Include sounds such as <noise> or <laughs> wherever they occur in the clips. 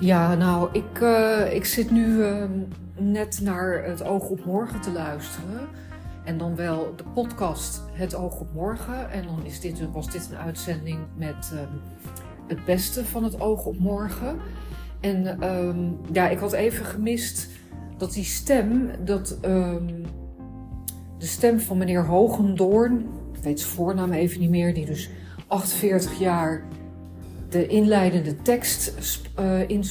Ja, nou, ik, uh, ik zit nu uh, net naar het Oog op Morgen te luisteren. En dan wel de podcast Het Oog op Morgen. En dan is dit, was dit een uitzending met uh, het beste van het Oog op Morgen. En um, ja, ik had even gemist dat die stem, dat de stem van meneer Hogendoorn, ik weet zijn voornaam even niet meer, die dus 48 jaar de inleidende tekst uh,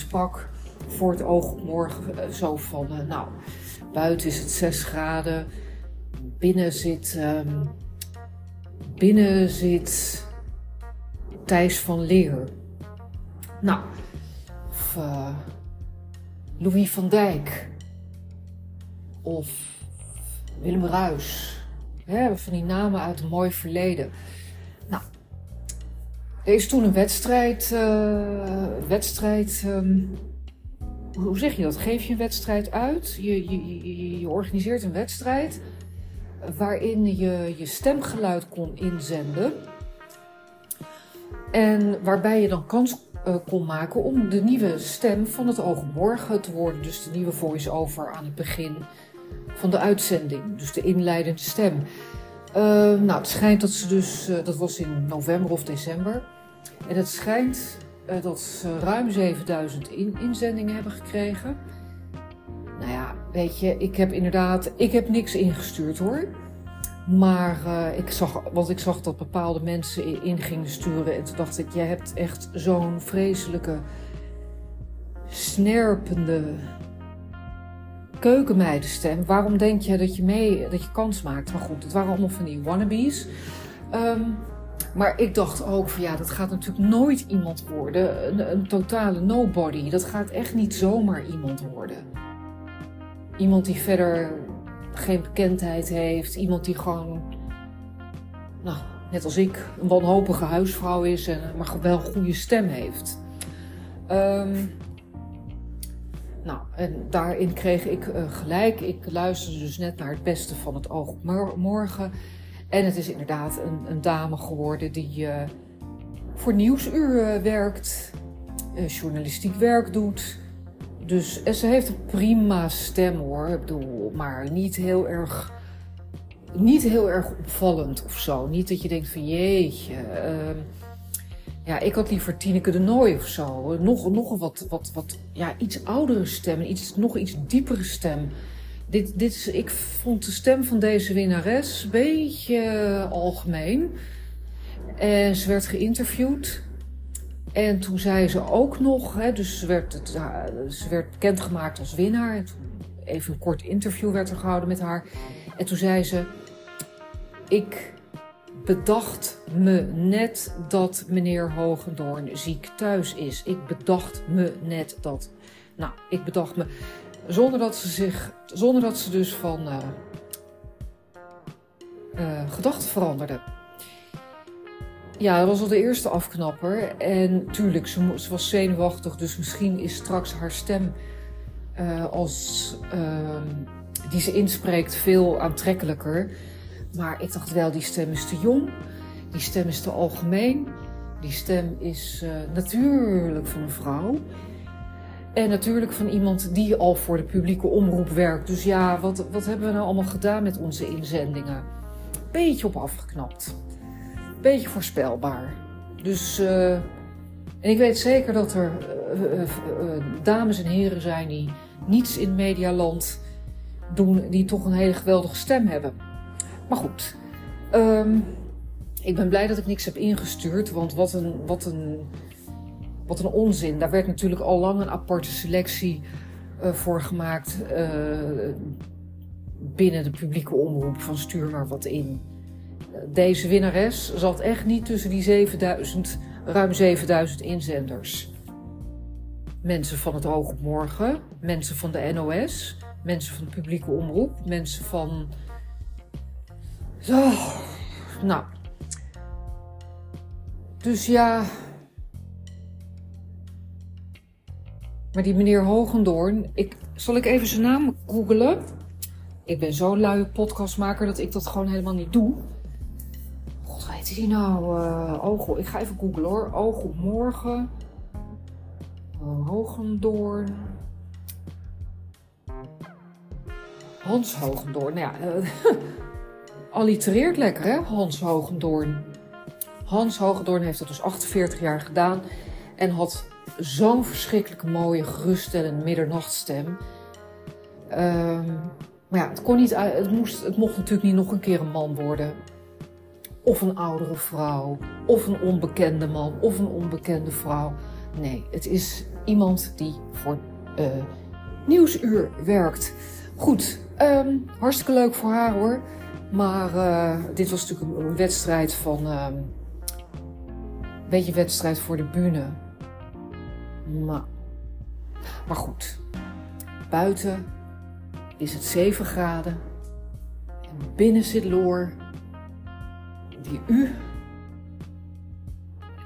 voor het oog op morgen. Uh, zo van, uh, nou, buiten is het 6 graden, binnen zit, um, binnen zit Thijs van Leer. Nou, of Louis van Dijk. Of Willem Ruis. Hè, van die namen uit een mooi verleden. Er is toen een wedstrijd. Uh, wedstrijd um, hoe zeg je dat? Geef je een wedstrijd uit? Je, je, je, organiseert een wedstrijd waarin je je stemgeluid kon inzenden. En waarbij je dan kans uh, kon maken om de nieuwe stem van het Oog Morgen te worden. Dus de nieuwe voice-over aan het begin van de uitzending. Dus de inleidende stem. Uh, nou, het schijnt dat ze dus, dat was in november of december. En het schijnt uh, dat ze ruim 7000 in inzendingen hebben gekregen. Nou ja, weet je, ik heb inderdaad, ik heb niks ingestuurd hoor. Maar uh, ik zag, want ik zag dat bepaalde mensen in gingen sturen. En toen dacht ik, jij hebt echt zo'n vreselijke, snerpende keukenmeidenstem. Waarom denk je dat je mee, dat je kans maakt? Maar goed, het waren allemaal van die wannabes. Um, maar ik dacht ook van ja, dat gaat natuurlijk nooit iemand worden. Een, totale nobody. Dat gaat echt niet zomaar iemand worden. Iemand die verder geen bekendheid heeft. Iemand die gewoon, nou, net als ik, een wanhopige huisvrouw is. En, maar wel een goede stem heeft. Um, nou, en daarin kreeg ik uh, gelijk. Ik luisterde dus net naar het beste van het oog op morgen. En het is inderdaad een, een dame geworden die uh, voor Nieuwsuur uh, werkt, uh, journalistiek werk doet. Dus en ze heeft een prima stem hoor. Ik bedoel, maar niet heel erg, niet heel erg opvallend of zo. Niet dat je denkt van jeetje. Uh, ja, ik had liever Tineke de Nooi of zo. Nog, nog een wat, wat, wat ja, iets oudere stem, iets, nog iets diepere stem. Dit, dit is, ik vond de stem van deze winnares een beetje algemeen. En ze werd geïnterviewd. En toen zei ze ook nog, hè, dus ze werd, het, ze werd bekendgemaakt als winnaar. En toen even een kort interview werd er gehouden met haar. En toen zei ze, ik bedacht me net dat meneer Hogendoorn ziek thuis is. Ik bedacht me net dat. Nou, ik bedacht me. Zonder dat ze zich, zonder dat ze dus van uh, uh, gedachten veranderde. Ja, dat was al de eerste afknapper. En tuurlijk, ze, was zenuwachtig, dus misschien is straks haar stem uh, als die ze inspreekt veel aantrekkelijker. Maar ik dacht wel, die stem is te jong. Die stem is te algemeen. Die stem is natuurlijk van een vrouw. En natuurlijk van iemand die al voor de publieke omroep werkt. Dus ja, wat, wat hebben we nou allemaal gedaan met onze inzendingen? Beetje op afgeknapt. Beetje voorspelbaar. Dus, uh, en ik weet zeker dat er uh, dames en heren zijn die niets in medialand doen, die toch een hele geweldige stem hebben. Maar goed, um, ik ben blij dat ik niks heb ingestuurd, want wat een, wat een, wat een onzin. Daar werd natuurlijk al lang een aparte selectie uh, voor gemaakt uh, binnen de publieke omroep van stuur maar wat in. Deze winnares zat echt niet tussen die 7000, ruim 7000 inzenders. Mensen van het Oog Morgen, mensen van de NOS, mensen van de publieke omroep, mensen van zo, nou. Dus ja. Maar die meneer Hogendoorn, ik, zal ik even zijn naam googelen? Ik ben zo'n luie podcastmaker dat ik dat gewoon helemaal niet doe. God, weet hij nou? Uh, ik ga even googlen hoor. Op morgen. Hogendoorn. Hans Hogendoorn. Nou ja, uh, <laughs> allitereert lekker hè, Hans Hogendoorn. Hans Hogendoorn heeft dat dus 48 jaar gedaan. En had zo'n verschrikkelijke mooie, geruststellende middernachtstem. Um, maar ja, het, kon niet, het, moest, het mocht natuurlijk niet nog een keer een man worden. Of een oudere vrouw. Of een onbekende man. Of een onbekende vrouw. Nee, het is iemand die voor uh, Nieuwsuur werkt. Goed, um, hartstikke leuk voor haar hoor. Maar uh, dit was natuurlijk een wedstrijd van. Um, een beetje wedstrijd voor de bühne. Maar, maar goed, buiten is het 7 graden. En binnen zit Loor, die u.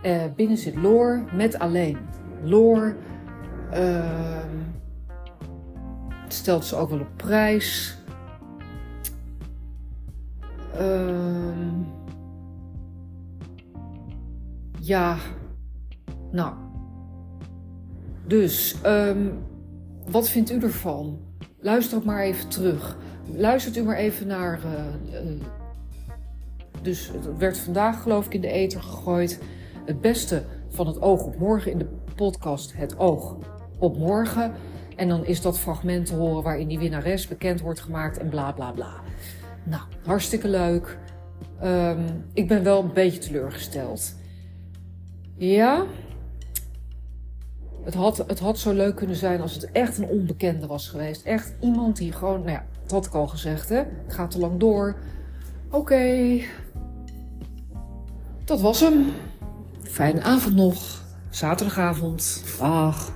Uh, binnen zit Loor met alleen. Loor uh, stelt ze ook wel op prijs. Uh, ja, nou. Dus, um, wat vindt u ervan? Luister ook maar even terug. Luistert u maar even naar. Uh, uh, dus het werd vandaag, geloof ik, in de ether gegooid. Het beste van het oog op morgen in de podcast Het Oog op Morgen. En dan is dat fragment te horen waarin die winnares bekend wordt gemaakt en bla bla bla. Nou, hartstikke leuk. Um, ik ben wel een beetje teleurgesteld. Ja, het had, het had zo leuk kunnen zijn als het echt een onbekende was geweest. Echt iemand die gewoon, nou ja, dat had ik al gezegd, hè. Het gaat te lang door. Oké. Dat was hem. Fijne avond nog. Zaterdagavond. Dag.